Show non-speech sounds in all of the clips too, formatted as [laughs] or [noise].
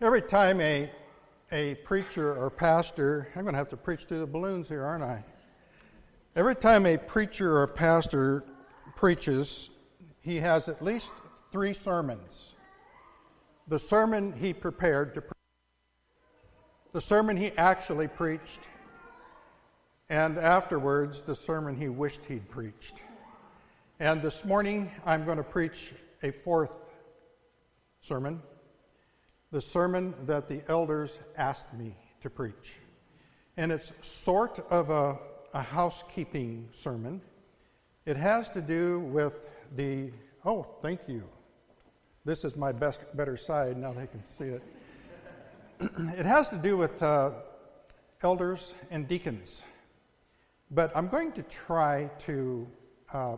Every time a, a preacher or pastor, I'm going to have to preach through the balloons here, aren't I? Every time a preacher or pastor preaches, he has at least three sermons. The sermon he prepared to preach, the sermon he actually preached, and afterwards, the sermon he wished he'd preached. And this morning, I'm going to preach a fourth sermon the sermon that the elders asked me to preach. And it's sort of a, a housekeeping sermon. It has to do with the, oh, thank you. This is my best, better side, now they can see it. [clears throat] it has to do with uh, elders and deacons. But I'm going to try to uh,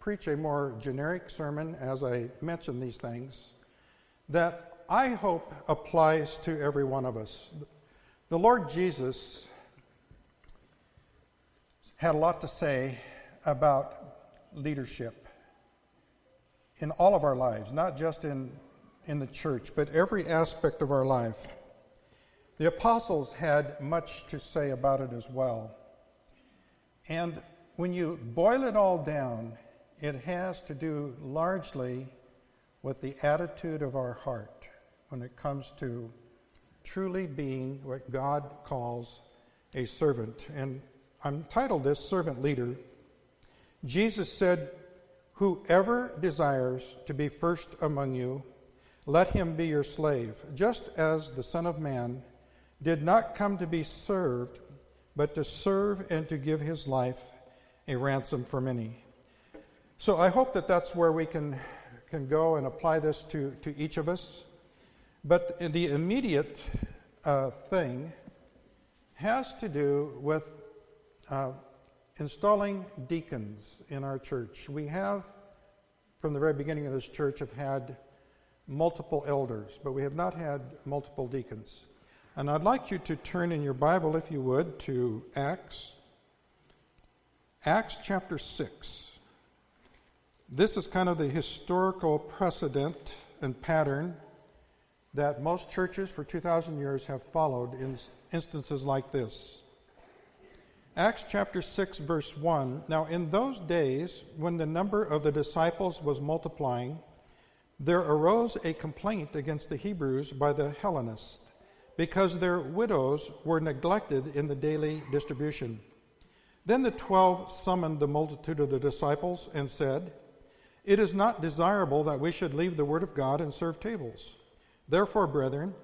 preach a more generic sermon as I mention these things that I hope applies to every one of us. The Lord Jesus had a lot to say about leadership in all of our lives, not just in, in the church, but every aspect of our life. The apostles had much to say about it as well. And when you boil it all down, it has to do largely with the attitude of our heart when it comes to truly being what God calls a servant. And I'm titled this Servant Leader. Jesus said, Whoever desires to be first among you, let him be your slave, just as the Son of Man did not come to be served, but to serve and to give his life a ransom for many. So I hope that that's where we can, can go and apply this to, to each of us. But the immediate uh, thing has to do with uh, installing deacons in our church. We have, from the very beginning of this church, have had multiple elders, but we have not had multiple deacons. And I'd like you to turn in your Bible, if you would, to Acts, Acts chapter 6. This is kind of the historical precedent and pattern that most churches for 2,000 years have followed in instances like this. Acts chapter 6, verse 1 Now, in those days, when the number of the disciples was multiplying, there arose a complaint against the Hebrews by the Hellenists, because their widows were neglected in the daily distribution. Then the twelve summoned the multitude of the disciples and said, It is not desirable that we should leave the word of God and serve tables. Therefore, brethren,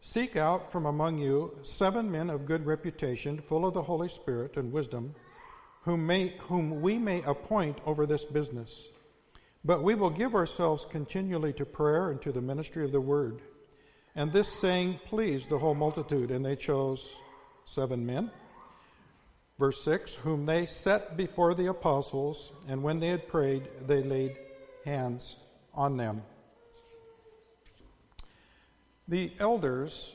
seek out from among you seven men of good reputation, full of the Holy Spirit and wisdom, whom, may, whom we may appoint over this business. But we will give ourselves continually to prayer and to the ministry of the word. And this saying pleased the whole multitude, and they chose seven men. Verse 6 Whom they set before the apostles, and when they had prayed, they laid hands on them. The elders,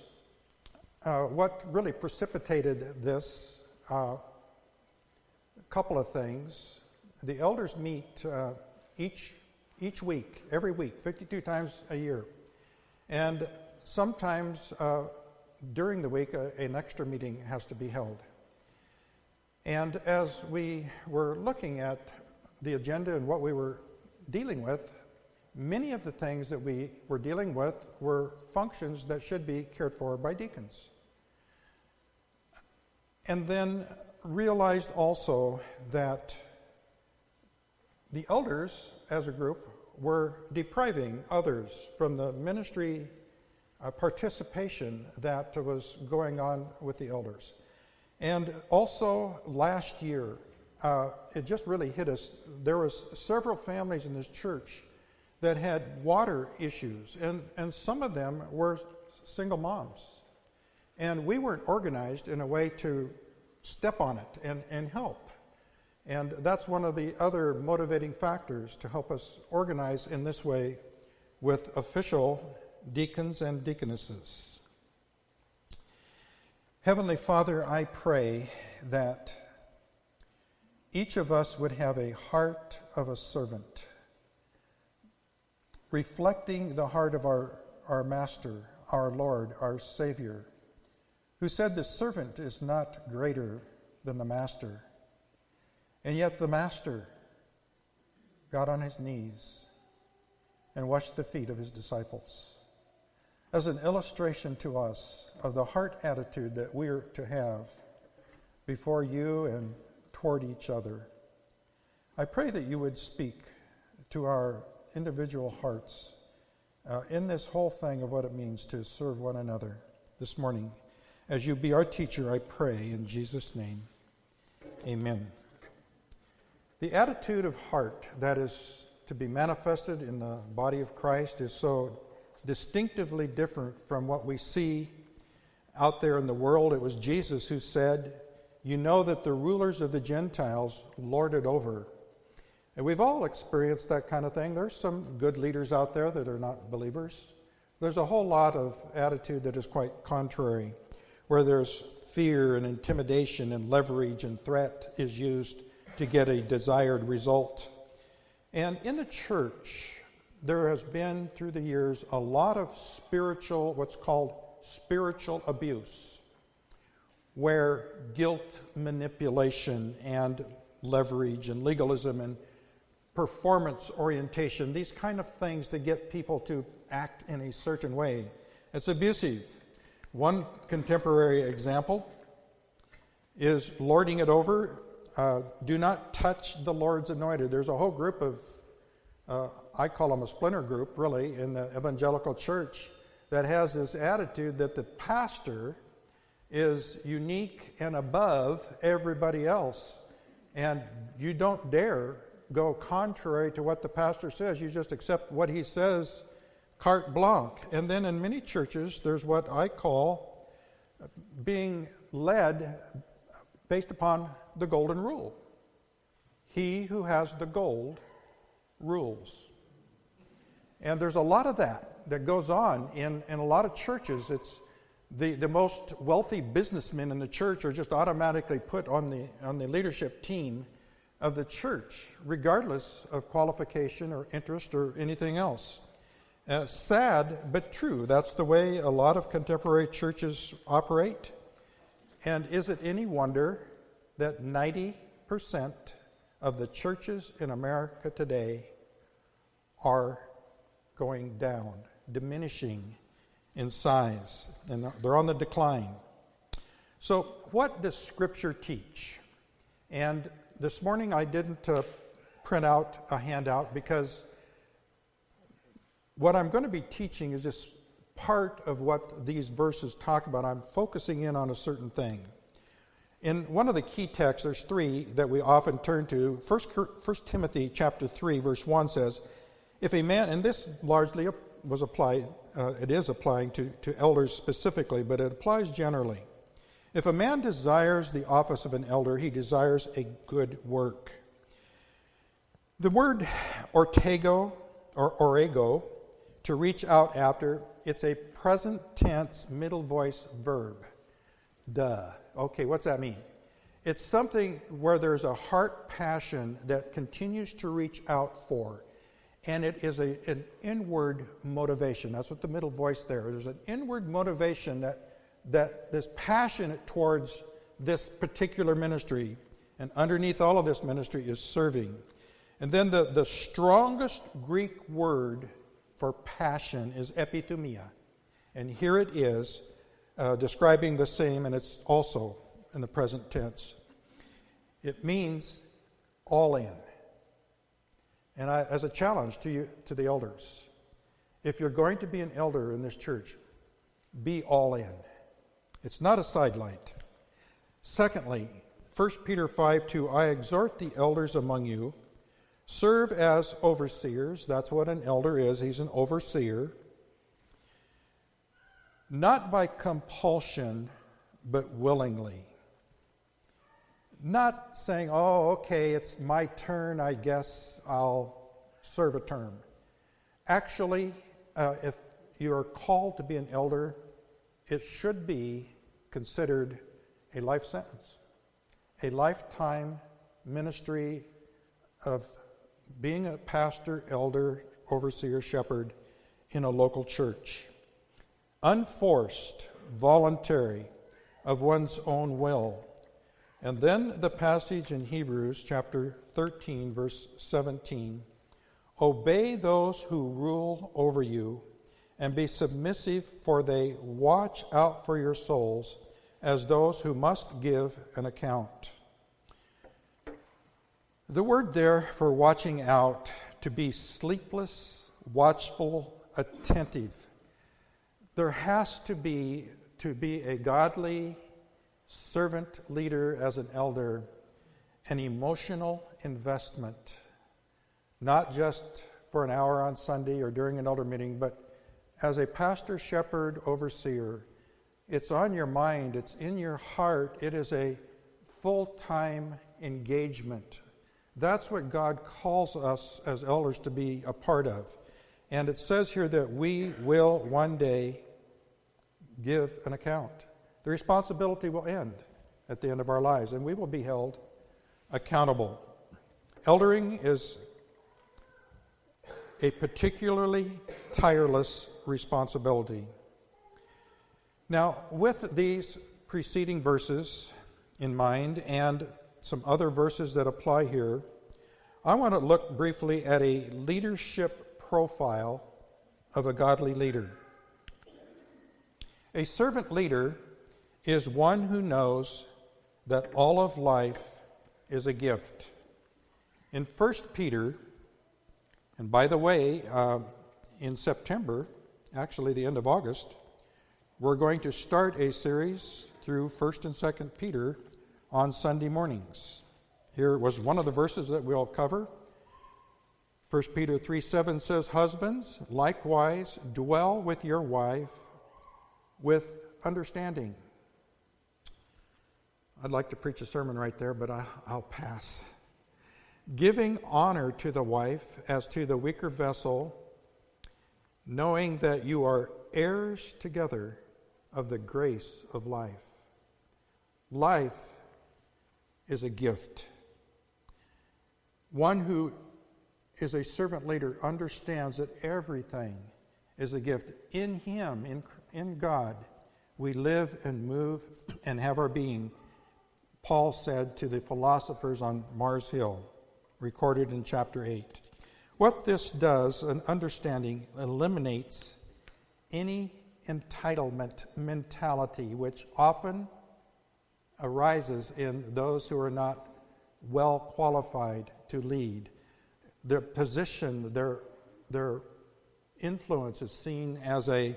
uh, what really precipitated this, uh, a couple of things. The elders meet uh, each, each week, every week, 52 times a year. And sometimes uh, during the week, uh, an extra meeting has to be held. And as we were looking at the agenda and what we were dealing with, many of the things that we were dealing with were functions that should be cared for by deacons. And then realized also that the elders, as a group, were depriving others from the ministry uh, participation that was going on with the elders. And also last year, uh, it just really hit us. There was several families in this church that had water issues, and, and some of them were single moms. And we weren't organized in a way to step on it and, and help. And that's one of the other motivating factors to help us organize in this way with official deacons and deaconesses. Heavenly Father, I pray that each of us would have a heart of a servant reflecting the heart of our, our Master, our Lord, our Savior, who said, The servant is not greater than the master. And yet the master got on his knees and washed the feet of his disciples as an illustration to us of the heart attitude that we're to have before you and toward each other. I pray that you would speak to our individual hearts uh, in this whole thing of what it means to serve one another this morning. As you be our teacher, I pray in Jesus' name. Amen. The attitude of heart that is to be manifested in the body of Christ is so distinctively different from what we see out there in the world. It was Jesus who said, You know that the rulers of the Gentiles lord it over and we've all experienced that kind of thing. There's some good leaders out there that are not believers. There's a whole lot of attitude that is quite contrary, where there's fear and intimidation and leverage and threat is used to get a desired result. And in the church, there has been through the years a lot of spiritual, what's called spiritual abuse, where guilt manipulation and leverage and legalism and performance orientation, these kind of things to get people to act in a certain way. It's abusive. One contemporary example is lording it over. Uh, do not touch the Lord's anointed. There's a whole group of, uh, I call them a splinter group, really, in the evangelical church that has this attitude that the pastor is unique and above everybody else. And you don't dare go contrary to what the pastor says. You just accept what he says carte blanche. And then in many churches, there's what I call being led based upon the golden rule. He who has the gold rules. And there's a lot of that that goes on in, in a lot of churches. It's the, the most wealthy businessmen in the church are just automatically put on the, on the leadership team of the church, regardless of qualification or interest or anything else. Uh, sad, but true. That's the way a lot of contemporary churches operate. And is it any wonder that 90% of the churches in America today are going down, diminishing in size, and they're on the decline? So, what does Scripture teach? And this morning I didn't uh, print out a handout because what I'm going to be teaching is just part of what these verses talk about. I'm focusing in on a certain thing. In one of the key texts, there's three that we often turn to. First, First Timothy chapter 3, verse 1 says, If a man, and this largely was applied, uh, it is applying to, to elders specifically, but it applies generally. If a man desires the office of an elder, he desires a good work. The word ortego or orego, to reach out after, it's a present tense middle voice verb. Duh. Okay, what's that mean? It's something where there's a heart passion that continues to reach out for, and it is a, an inward motivation. That's what the middle voice there. There's an inward motivation that that is passionate towards this particular ministry. And underneath all of this ministry is serving. And then the, the strongest Greek word for passion is epithumia. And here it is uh, describing the same, and it's also in the present tense. It means all in. And I, as a challenge to you, to the elders, if you're going to be an elder in this church, be all in. It's not a sidelight. Secondly, 1 Peter 5 2, I exhort the elders among you, serve as overseers. That's what an elder is, he's an overseer. Not by compulsion, but willingly. Not saying, oh, okay, it's my turn, I guess I'll serve a term. Actually, uh, if you're called to be an elder, it should be considered a life sentence, a lifetime ministry of being a pastor, elder, overseer, shepherd in a local church. unforced, voluntary, of one's own will. And then the passage in Hebrews chapter 13, verse 17 Obey those who rule over you, and be submissive, for they watch out for your souls as those who must give an account. The word there for watching out, to be sleepless, watchful, attentive. There has to be, to be a godly servant leader as an elder, an emotional investment, not just for an hour on Sunday or during an elder meeting, but as a pastor, shepherd, overseer. It's on your mind, it's in your heart, it is a full time engagement that's what God calls us as elders to be a part of. And it says here that we will one day give an account. The responsibility will end at the end of our lives, and we will be held accountable. Eldering is a particularly tireless responsibility. Now, with these preceding verses in mind and some other verses that apply here, I want to look briefly at a leadership profile of a godly leader. A servant leader is one who knows that all of life is a gift. In 1 Peter, and by the way, uh, in September, actually the end of August, we're going to start a series through 1st and 2nd Peter on Sunday mornings. Here was one of the verses that we'll cover. 1 Peter 3 7 says, Husbands, likewise, dwell with your wife with understanding. I'd like to preach a sermon right there, but I, will pass. Giving honor to the wife as to the weaker vessel, knowing that you are heirs together of the grace of life. Life is a gift. One who is a servant leader understands that everything is a gift. In Him, in, in God, we live and move and have our being. Paul said to the philosophers on Mars Hill, recorded in chapter 8. What this does, an understanding, eliminates any entitlement mentality, which often arises in those who are not well qualified to lead. Their position, their, their influence is seen as a,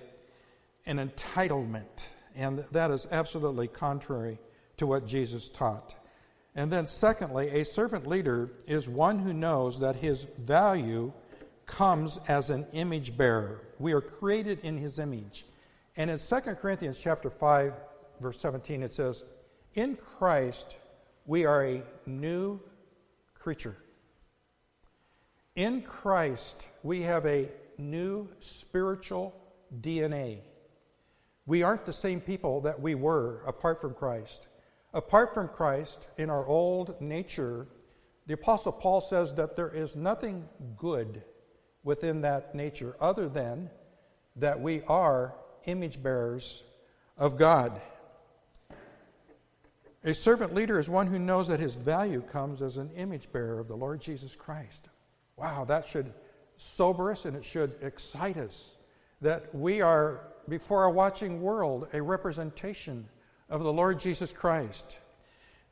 an entitlement, and that is absolutely contrary to what Jesus taught. And then, secondly, a servant leader is one who knows that his value comes as an image bearer. We are created in his image. And in 2 Corinthians chapter 5, verse 17, it says, in Christ, we are a new creature. In Christ, we have a new spiritual DNA. We aren't the same people that we were apart from Christ. Apart from Christ, in our old nature, the Apostle Paul says that there is nothing good within that nature other than that we are image bearers of God. A servant leader is one who knows that his value comes as an image bearer of the Lord Jesus Christ. Wow, that should sober us and it should excite us that we are, before a watching world, a representation of the Lord Jesus Christ.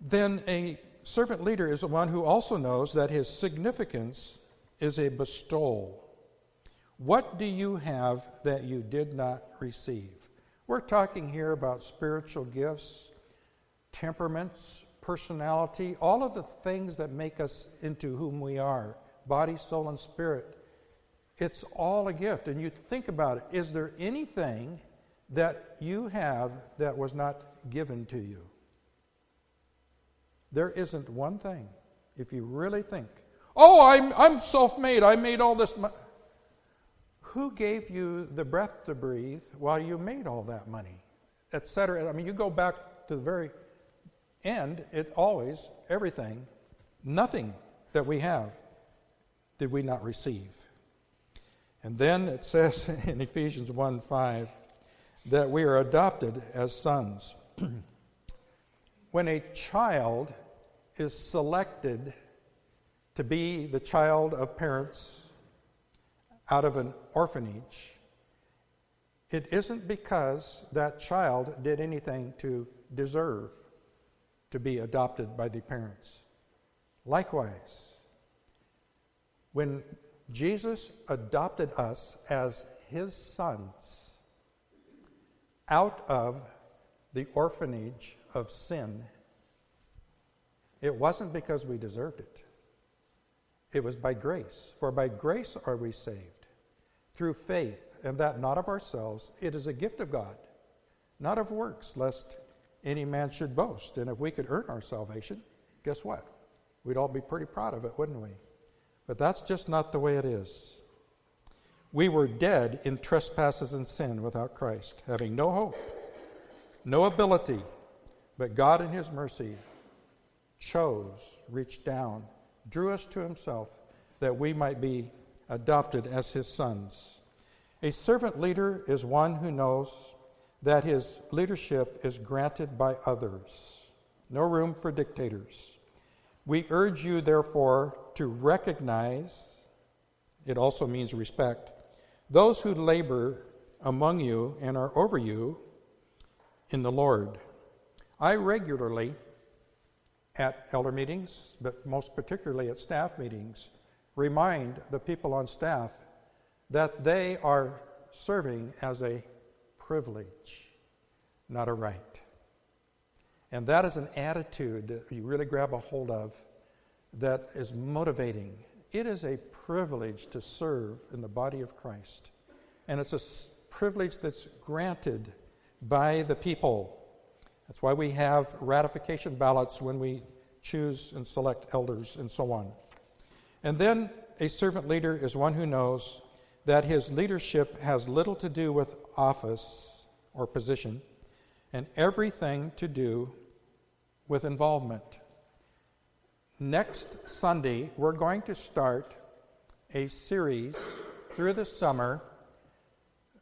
Then a servant leader is the one who also knows that his significance is a bestowal. What do you have that you did not receive? We're talking here about spiritual gifts temperaments, personality, all of the things that make us into whom we are body, soul, and spirit. It's all a gift. And you think about it is there anything that you have that was not given to you? There isn't one thing. If you really think, oh, I'm, I'm self made, I made all this. Who gave you the breath to breathe while you made all that money? Etc. I mean, you go back to the very end, it always, everything, nothing that we have did we not receive. And then it says [laughs] in Ephesians 1 5, that we are adopted as sons. [clears throat] when a child is selected to be the child of parents out of an orphanage, it isn't because that child did anything to deserve to be adopted by the parents. Likewise, when Jesus adopted us as his sons out of the orphanage of sin, it wasn't because we deserved it. It was by grace. For by grace are we saved, through faith, and that not of ourselves. It is a gift of God, not of works, lest any man should boast. And if we could earn our salvation, guess what? We'd all be pretty proud of it, wouldn't we? But that's just not the way it is. We were dead in trespasses and sin without Christ, having no hope, no ability, but God in His mercy chose, reached down, drew us to Himself that we might be adopted as His sons. A servant leader is one who knows that his leadership is granted by others. No room for dictators. We urge you, therefore, to recognize, it also means respect, those who labor among you and are over you in the Lord. I regularly, at elder meetings, but most particularly at staff meetings, remind the people on staff that they are serving as a privilege, not a right. And that is an attitude that you really grab a hold of that is motivating. It is a privilege to serve in the body of Christ. And it's a privilege that's granted by the people. That's why we have ratification ballots when we choose and select elders and so on. And then a servant leader is one who knows that his leadership has little to do with office or position and everything to do with involvement. Next Sunday, we're going to start a series through the summer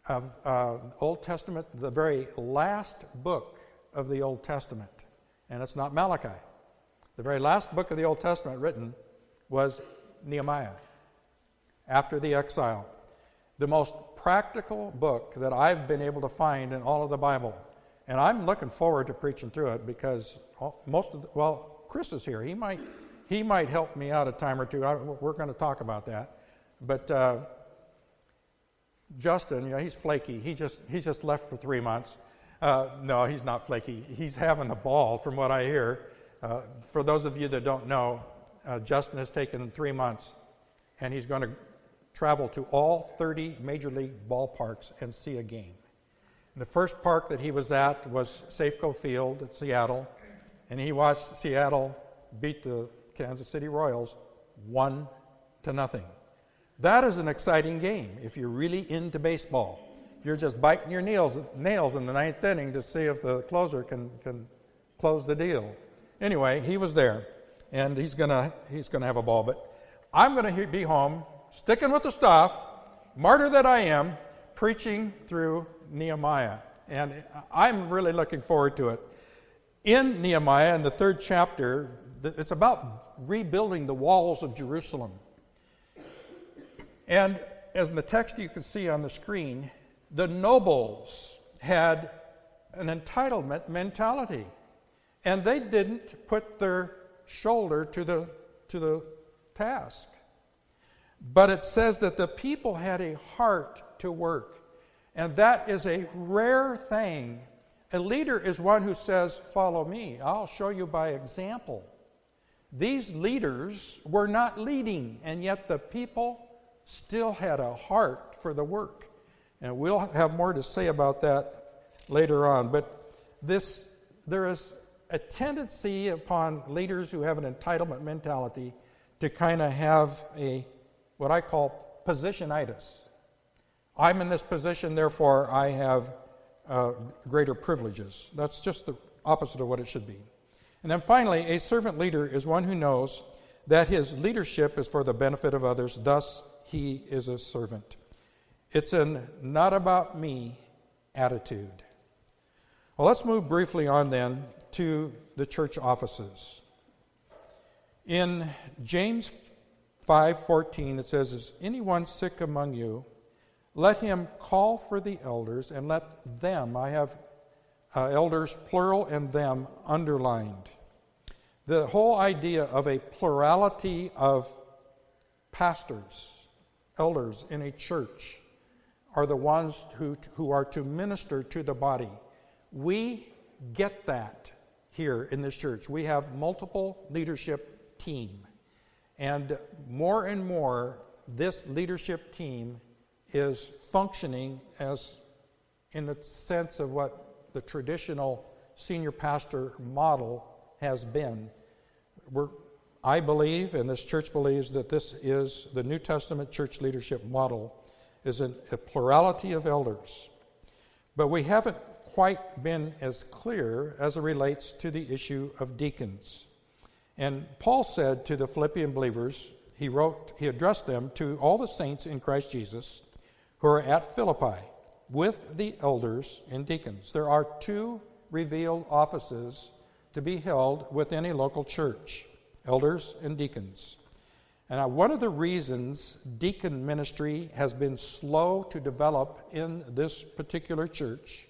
of uh, Old Testament, the very last book of the Old Testament. And it's not Malachi. The very last book of the Old Testament written was Nehemiah after the exile the most practical book that I've been able to find in all of the Bible. And I'm looking forward to preaching through it because most of the, well, Chris is here. He might he might help me out a time or two. I, we're going to talk about that. But uh, Justin, you know, he's flaky. He just he just left for three months. Uh, no, he's not flaky. He's having a ball, from what I hear. Uh, for those of you that don't know, uh, Justin has taken three months, and he's going to travel to all 30 major league ballparks and see a game. The first park that he was at was Safeco Field at Seattle, and he watched Seattle beat the Kansas City Royals one to nothing. That is an exciting game if you're really into baseball. You're just biting your nails, nails in the ninth inning to see if the closer can, can close the deal. Anyway, he was there, and he's gonna he's gonna have a ball. But I'm gonna be home sticking with the stuff, martyr that I am, preaching through Nehemiah. And I'm really looking forward to it. In Nehemiah, in the third chapter, it's about rebuilding the walls of Jerusalem. And as in the text you can see on the screen, the nobles had an entitlement mentality. And they didn't put their shoulder to the, to the task. But it says that the people had a heart to work. And that is a rare thing. A leader is one who says, Follow me, I'll show you by example. These leaders were not leading, and yet the people still had a heart for the work. And we'll have more to say about that later on. But this, there is a tendency upon leaders who have an entitlement mentality to kind of have a what I call positionitis. I'm in this position, therefore I have uh, greater privileges. That's just the opposite of what it should be. And then finally, a servant leader is one who knows that his leadership is for the benefit of others, thus, he is a servant. It's a not about me attitude. Well, let's move briefly on then to the church offices. In James 5:14 it says is anyone sick among you let him call for the elders and let them I have uh, elders plural and them underlined. The whole idea of a plurality of pastors, elders in a church are the ones who, who are to minister to the body. We get that here in this church. We have multiple leadership team. And more and more, this leadership team is functioning as in the sense of what the traditional senior pastor model has been. We're, I believe, and this church believes, that this is the New Testament church leadership model, is an, a plurality of elders. But we haven't quite been as clear as it relates to the issue of deacons. And Paul said to the Philippian believers, he wrote, he addressed them to all the saints in Christ Jesus who are at Philippi with the elders and deacons. There are two revealed offices to be held within a local church elders and deacons. And one of the reasons deacon ministry has been slow to develop in this particular church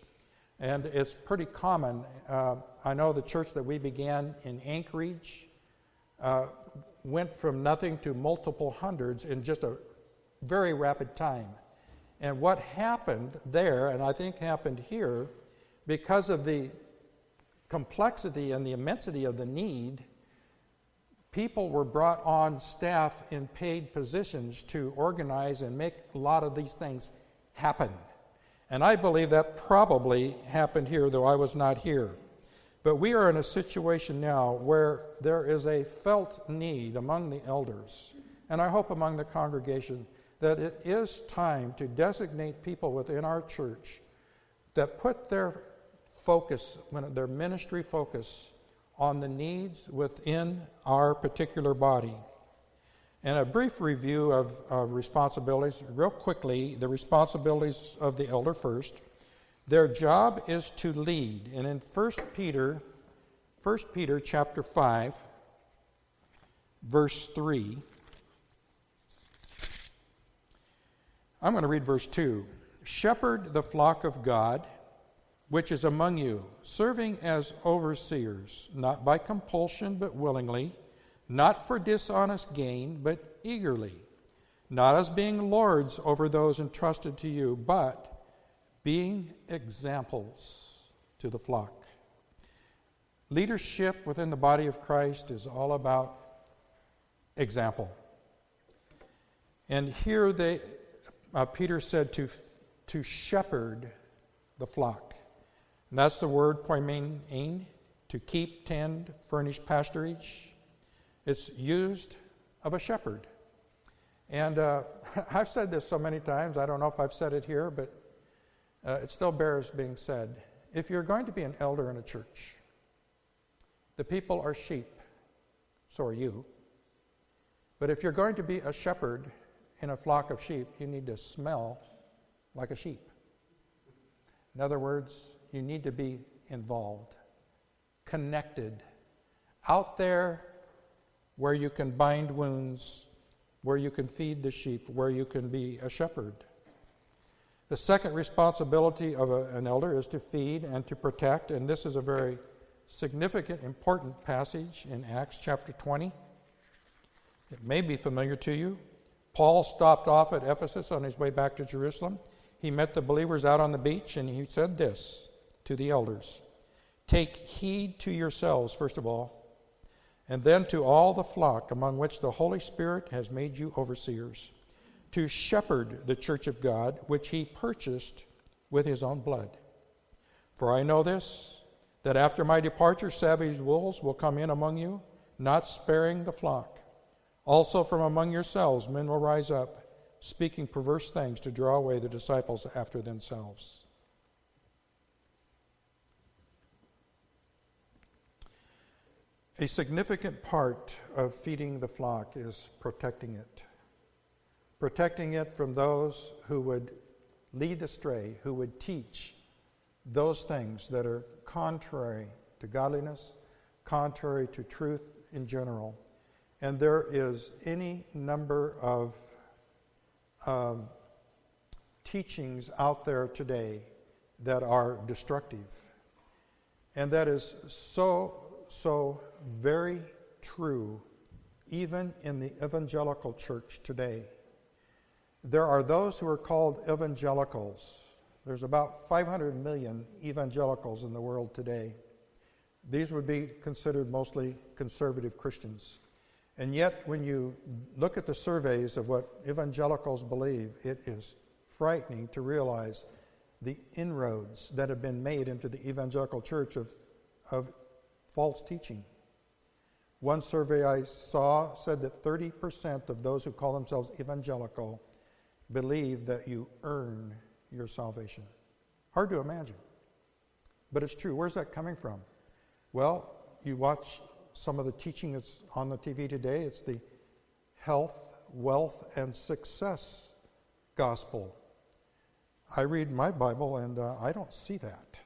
and it's pretty common. Uh, I know the church that we began in Anchorage uh, went from nothing to multiple hundreds in just a very rapid time. And what happened there, and I think happened here, because of the complexity and the immensity of the need, people were brought on staff in paid positions to organize and make a lot of these things happen. And I believe that probably happened here, though I was not here. But we are in a situation now where there is a felt need among the elders, and I hope among the congregation, that it is time to designate people within our church that put their focus, their ministry focus, on the needs within our particular body. And a brief review of, of responsibilities, real quickly, the responsibilities of the elder first. Their job is to lead. And in 1 Peter, 1 Peter chapter 5, verse 3, I'm going to read verse 2. Shepherd the flock of God, which is among you, serving as overseers, not by compulsion, but willingly not for dishonest gain, but eagerly, not as being lords over those entrusted to you, but being examples to the flock. Leadership within the body of Christ is all about example. And here they, uh, Peter said to, to shepherd the flock. And that's the word poimen, to keep, tend, furnish pasturage. It's used of a shepherd. And uh, [laughs] I've said this so many times, I don't know if I've said it here, but uh, it still bears being said. If you're going to be an elder in a church, the people are sheep, so are you. But if you're going to be a shepherd in a flock of sheep, you need to smell like a sheep. In other words, you need to be involved, connected, out there where you can bind wounds, where you can feed the sheep, where you can be a shepherd. The second responsibility of a, an elder is to feed and to protect, and this is a very significant, important passage in Acts chapter 20. It may be familiar to you. Paul stopped off at Ephesus on his way back to Jerusalem. He met the believers out on the beach, and he said this to the elders Take heed to yourselves, first of all, and then to all the flock among which the Holy Spirit has made you overseers, to shepherd the church of God, which he purchased with his own blood. For I know this, that after my departure, savage wolves will come in among you, not sparing the flock. Also, from among yourselves, men will rise up, speaking perverse things to draw away the disciples after themselves. A significant part of feeding the flock is protecting it. Protecting it from those who would lead astray, who would teach those things that are contrary to godliness, contrary to truth in general. And there is any number of um, teachings out there today that are destructive. And that is so, so very true, even in the evangelical church today. There are those who are called evangelicals. There's about 500 million evangelicals in the world today. These would be considered mostly conservative Christians. And yet, when you look at the surveys of what evangelicals believe, it is frightening to realize the inroads that have been made into the evangelical church of, of false teaching. One survey I saw said that 30% of those who call themselves evangelical believe that you earn your salvation. Hard to imagine. But it's true. Where's that coming from? Well, you watch some of the teaching that's on the TV today, it's the health, wealth, and success gospel. I read my Bible and uh, I don't see that.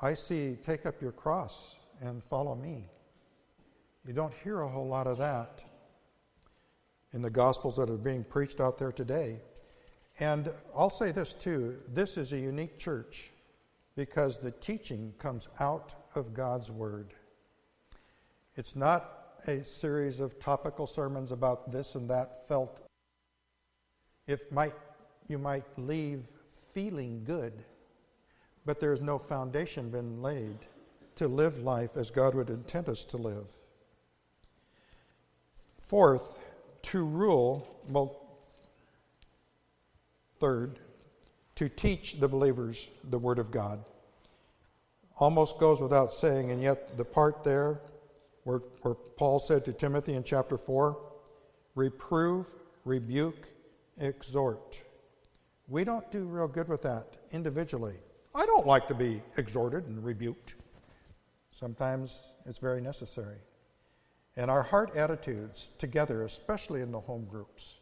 I see take up your cross and follow me. You don't hear a whole lot of that in the gospels that are being preached out there today. And I'll say this too this is a unique church because the teaching comes out of God's Word. It's not a series of topical sermons about this and that felt. It might, you might leave feeling good, but there's no foundation been laid to live life as God would intend us to live. Fourth, to rule, well, third, to teach the believers the Word of God. Almost goes without saying, and yet the part there where, where Paul said to Timothy in chapter 4 reprove, rebuke, exhort. We don't do real good with that individually. I don't like to be exhorted and rebuked. Sometimes it's very necessary. And our heart attitudes together, especially in the home groups,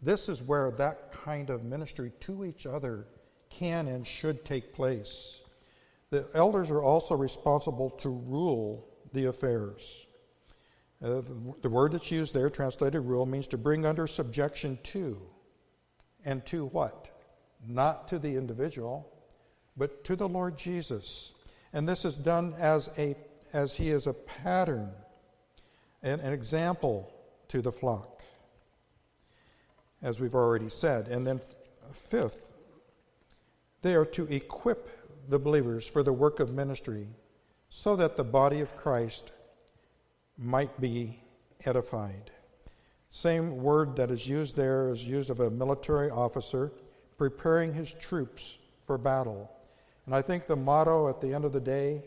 this is where that kind of ministry to each other can and should take place. The elders are also responsible to rule the affairs. Uh, the, the word that's used there, translated rule, means to bring under subjection to. And to what? Not to the individual, but to the Lord Jesus. And this is done as, a, as he is a pattern, an, an example to the flock, as we've already said. And then, fifth, they are to equip the believers for the work of ministry so that the body of Christ might be edified. Same word that is used there is used of a military officer preparing his troops for battle. And I think the motto at the end of the day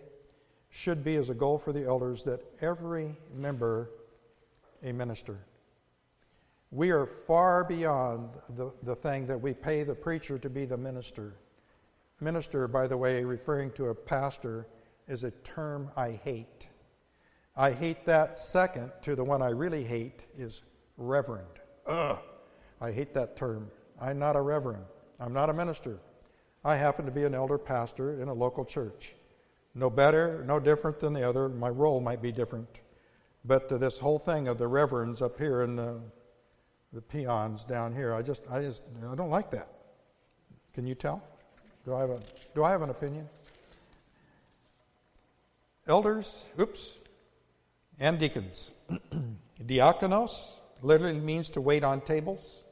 should be as a goal for the elders that every member a minister. We are far beyond the, the thing that we pay the preacher to be the minister. Minister, by the way, referring to a pastor, is a term I hate. I hate that second to the one I really hate is reverend. Ugh, I hate that term. I'm not a reverend. I'm not a minister. I happen to be an elder pastor in a local church. No better, no different than the other. My role might be different. But uh, this whole thing of the reverends up here and the, the peons down here, I just, I just, I don't like that. Can you tell? Do I have a, do I have an opinion? elders, oops, and deacons. [clears throat] Diakonos literally means to wait on tables.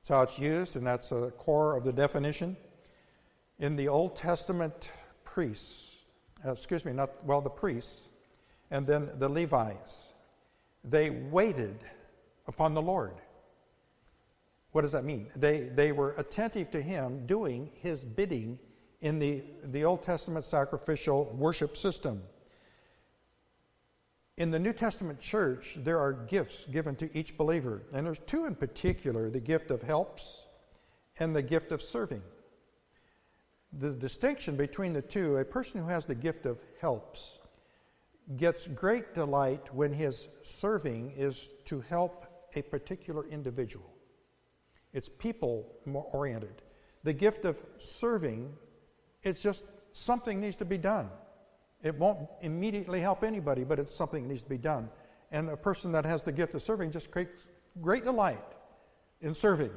That's how it's used, and that's a core of the definition. In the Old Testament, priests, uh, excuse me, not, well, the priests, and then the Levites, they waited upon the Lord. What does that mean? They, they were attentive to Him doing His bidding in the, the Old Testament sacrificial worship system. In the New Testament church, there are gifts given to each believer, and there's two in particular the gift of helps and the gift of serving. The distinction between the two a person who has the gift of helps gets great delight when his serving is to help a particular individual. It's people oriented. The gift of serving It's just something needs to be done. It won't immediately help anybody, but it's something that needs to be done. And a person that has the gift of serving just creates great delight in serving,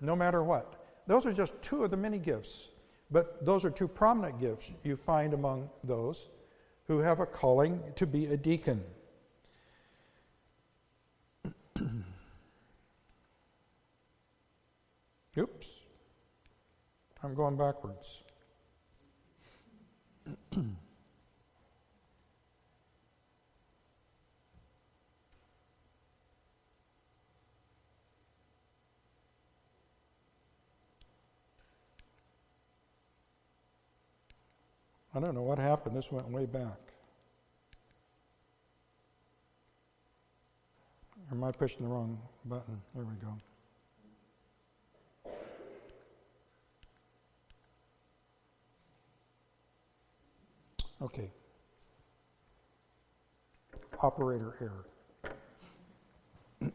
no matter what. Those are just two of the many gifts, but those are two prominent gifts you find among those who have a calling to be a deacon. [clears throat] Oops. I'm going backwards. [clears throat] I don't know what happened. This went way back. Am I pushing the wrong button? There we go. Okay. Operator error. [clears throat]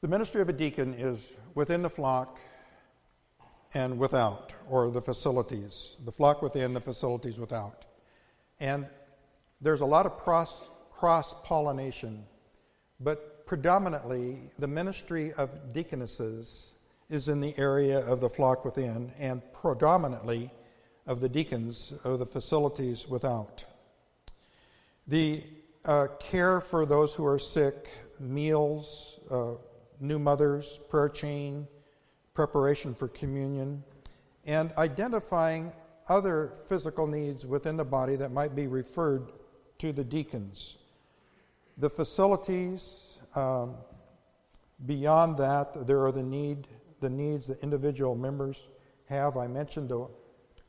the ministry of a deacon is within the flock and without, or the facilities, the flock within, the facilities without. And there's a lot of cross, pollination, but predominantly the ministry of deaconesses is in the area of the flock within, and predominantly of the deacons of the facilities without. The uh, care for those who are sick, meals, uh, new mothers, prayer chain, preparation for communion, and identifying other physical needs within the body that might be referred to the deacons. The facilities, um, beyond that, there are the need, the needs that individual members have. I mentioned the,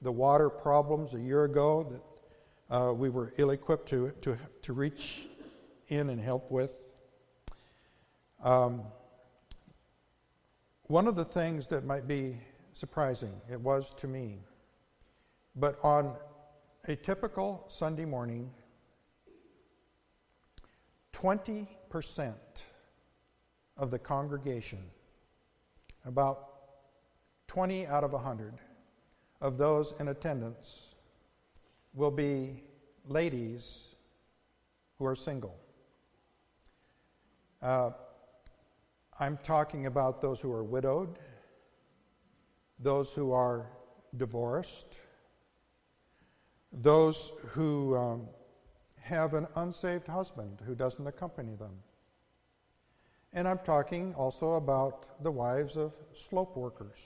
the water problems a year ago that uh, we were ill-equipped to, to, to reach in and help with. Um, one of the things that might be surprising, it was to me, but on a typical Sunday morning, 20% of the congregation, about 20 out of 100 of those in attendance, will be ladies who are single. Uh, I'm talking about those who are widowed, those who are divorced, those who um, have an unsaved husband who doesn't accompany them. And I'm talking also about the wives of slope workers.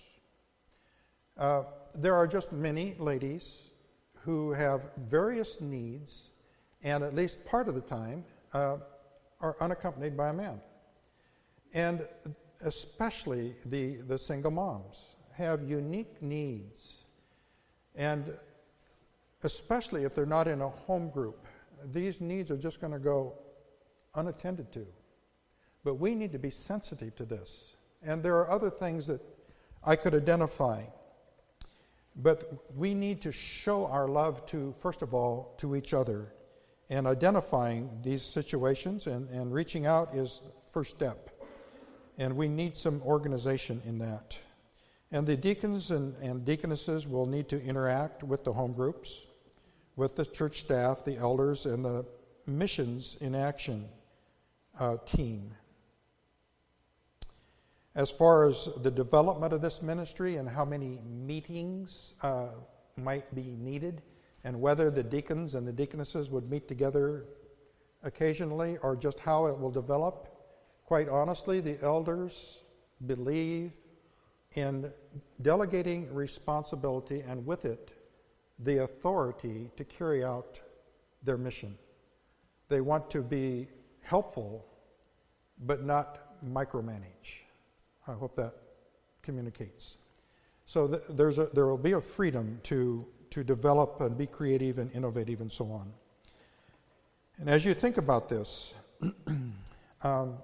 Uh, there are just many ladies who have various needs, and at least part of the time uh, are unaccompanied by a man. And especially the, the single moms have unique needs. And especially if they're not in a home group, these needs are just going to go unattended to. But we need to be sensitive to this. And there are other things that I could identify. But we need to show our love to, first of all, to each other. And identifying these situations and, and reaching out is first step and we need some organization in that. And the deacons and, and deaconesses will need to interact with the home groups, with the church staff, the elders, and the missions in action uh, team. As far as the development of this ministry and how many meetings uh, might be needed, and whether the deacons and the deaconesses would meet together occasionally, or just how it will develop, Quite honestly, the elders believe in delegating responsibility and with it the authority to carry out their mission. They want to be helpful, but not micromanage. I hope that communicates. So th- there's a, there will be a freedom to, to develop and be creative and innovative and so on. And as you think about this, [clears throat] um,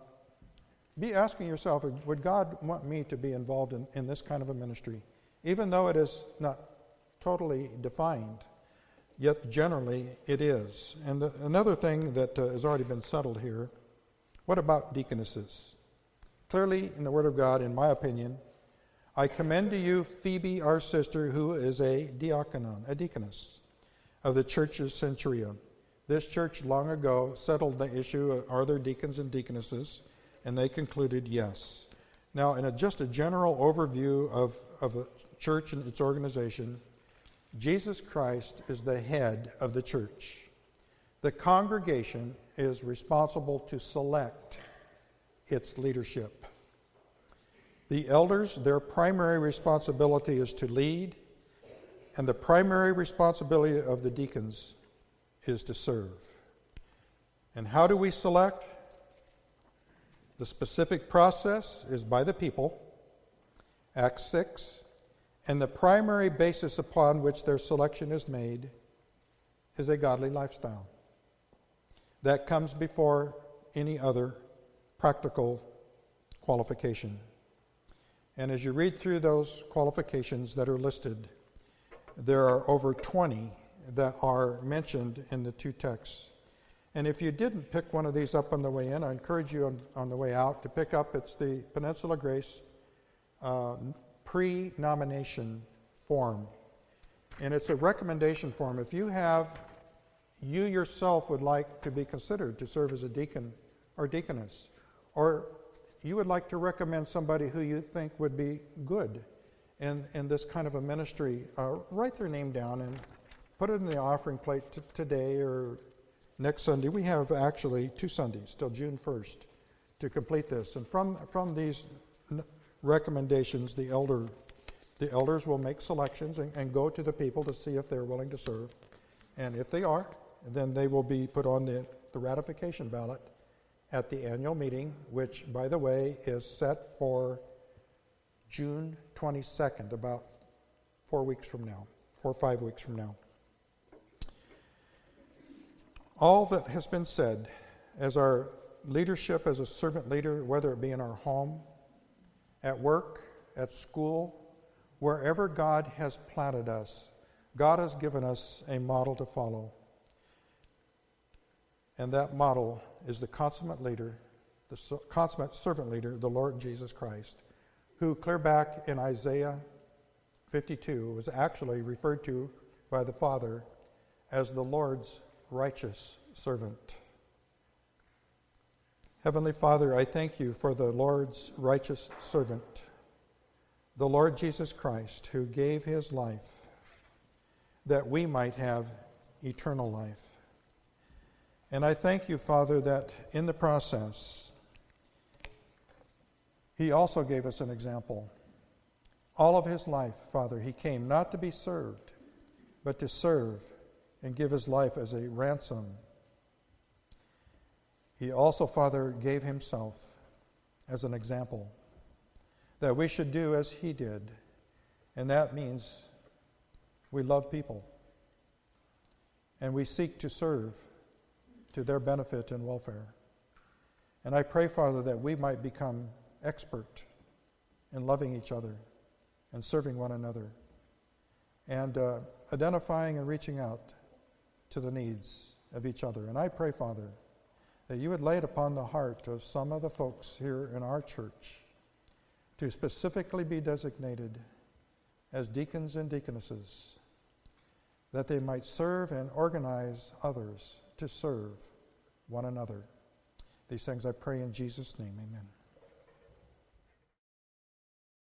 be asking yourself would God want me to be involved in, in this kind of a ministry? Even though it is not totally defined, yet generally it is. And the, another thing that uh, has already been settled here what about deaconesses? Clearly, in the Word of God, in my opinion, I commend to you Phoebe, our sister, who is a diaconon, a deaconess of the church of Cenchrea. This church long ago settled the issue of are there deacons and deaconesses, and they concluded yes. Now, in a, just a general overview of, of the church and its organization, Jesus Christ is the head of the church. The congregation is responsible to select its leadership. The elders, their primary responsibility is to lead, and the primary responsibility of the deacons is to serve. And how do we select? The specific process is by the people, Acts 6, and the primary basis upon which their selection is made is a godly lifestyle. That comes before any other practical qualification. And as you read through those qualifications that are listed, there are over 20 that are mentioned in the two texts. And if you didn't pick one of these up on the way in, I encourage you on, on the way out to pick up. It's the Peninsula Grace uh, pre nomination form. And it's a recommendation form. If you have, you yourself would like to be considered to serve as a deacon or deaconess, or you would like to recommend somebody who you think would be good in, in this kind of a ministry, uh, write their name down and put it in the offering plate t- today or next Sunday. We have actually two Sundays till June 1st to complete this. And from, from these recommendations, the elder the elders will make selections and, and, go to the people to see if they're willing to serve. And if they are, then they will be put on the, the ratification ballot at the annual meeting, which, by the way, is set for June 22nd, about four weeks from now, four or five weeks from now. All that has been said as our leadership as a servant leader, whether it be in our home, at work, at school, wherever God has planted us, God has given us a model to follow. And that model is the consummate leader, the consummate servant leader, the Lord Jesus Christ who, clear back in Isaiah 52, was actually referred to by the Father as the Lord's righteous servant. Heavenly Father, I thank you for the Lord's righteous servant, the Lord Jesus Christ, who gave his life that we might have eternal life. And I thank you, Father, that in the process, he also gave us an example. All of his life, Father, he came not to be served, but to serve and give his life as a ransom. He also, Father, gave himself as an example that we should do as he did. And that means we love people and we seek to serve to their benefit and welfare. And I pray, Father, that we might become expert in loving each other and serving one another and uh, identifying and reaching out to the needs of each other. And I pray, Father, that you would lay it upon the heart of some of the folks here in our church to specifically be designated as deacons and deaconesses, that they might serve and organize others to serve one another. These things I pray in Jesus' name. Amen.